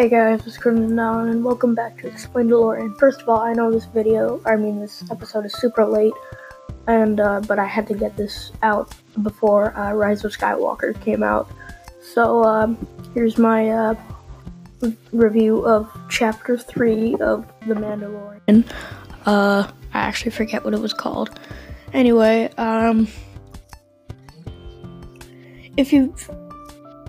Hey guys, it's Crimson Down, and welcome back to Explain The DeLorean. First of all, I know this video, I mean this episode is super late, and uh, but I had to get this out before uh, Rise of Skywalker came out. So um, here's my uh, review of Chapter Three of The Mandalorian. Uh, I actually forget what it was called. Anyway, um, if you've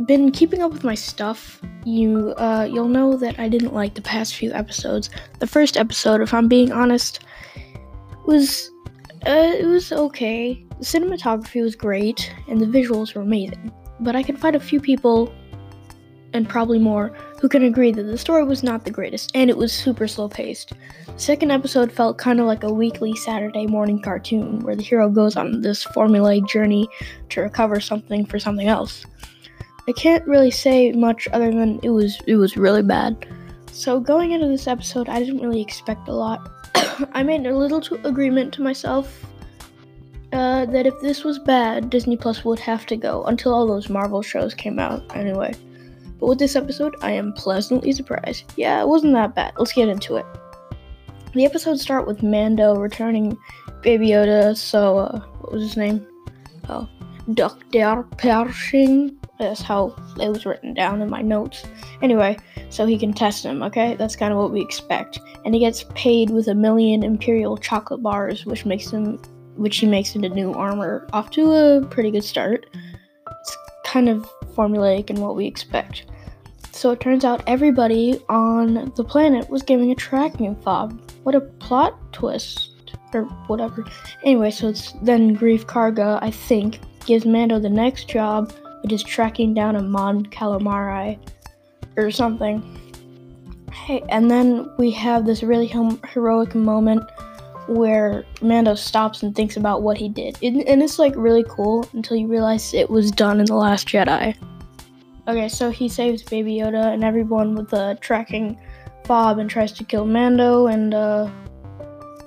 been keeping up with my stuff, you uh, you'll know that I didn't like the past few episodes. The first episode, if I'm being honest, was uh, it was okay. The cinematography was great, and the visuals were amazing. But I can find a few people, and probably more, who can agree that the story was not the greatest, and it was super slow paced. The second episode felt kind of like a weekly Saturday morning cartoon, where the hero goes on this formulaic journey to recover something for something else. I can't really say much other than it was it was really bad. So going into this episode, I didn't really expect a lot. I made a little to agreement to myself uh, that if this was bad, Disney Plus would have to go until all those Marvel shows came out. Anyway, but with this episode, I am pleasantly surprised. Yeah, it wasn't that bad. Let's get into it. The episodes start with Mando returning Baby Yoda. So uh, what was his name? Oh, Dr. Pershing that's how it was written down in my notes. Anyway, so he can test him, okay? That's kind of what we expect. And he gets paid with a million Imperial chocolate bars, which makes him which he makes into new armor. Off to a pretty good start. It's kind of formulaic in what we expect. So it turns out everybody on the planet was giving a tracking fob. What a plot twist. Or whatever. Anyway, so it's then Greef Karga, I think, gives Mando the next job which is tracking down a Mon Calamari or something. Hey, and then we have this really heroic moment where Mando stops and thinks about what he did. It, and it's like really cool until you realize it was done in The Last Jedi. Okay, so he saves Baby Yoda and everyone with the tracking fob and tries to kill Mando, and uh,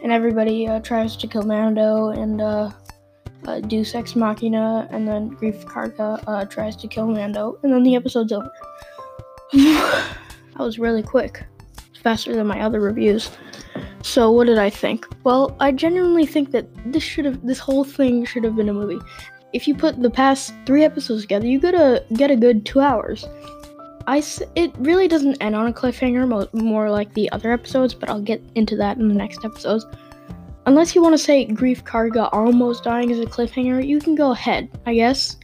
and everybody uh, tries to kill Mando, and uh, uh, Deus Ex Machina, and then Greef Karga uh, tries to kill Mando, and then the episode's over. that was really quick, faster than my other reviews. So what did I think? Well, I genuinely think that this should have, this whole thing should have been a movie. If you put the past three episodes together, you gotta get a good two hours. I, it really doesn't end on a cliffhanger, mo- more like the other episodes, but I'll get into that in the next episodes. Unless you want to say Greef Karga almost dying as a cliffhanger, you can go ahead, I guess.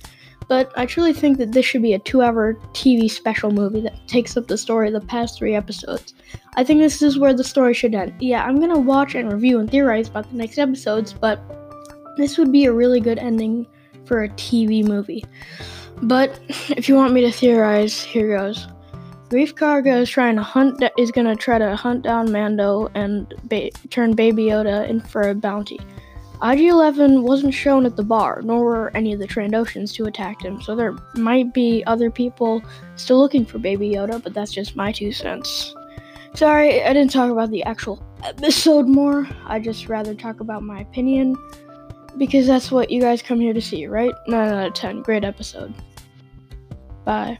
But I truly think that this should be a two hour TV special movie that takes up the story of the past three episodes. I think this is where the story should end. Yeah, I'm gonna watch and review and theorize about the next episodes, but this would be a really good ending for a TV movie. But if you want me to theorize, here goes. Greef Karga is trying to hunt is gonna try to hunt down Mando and ba- turn Baby Yoda in for a bounty. IG-11 wasn't shown at the bar, nor were any of the Trandoshans to attack him, so there might be other people still looking for Baby Yoda, but that's just my two cents. Sorry, I didn't talk about the actual episode more. I just rather talk about my opinion because that's what you guys come here to see, right? 9 out of 10. Great episode. Bye.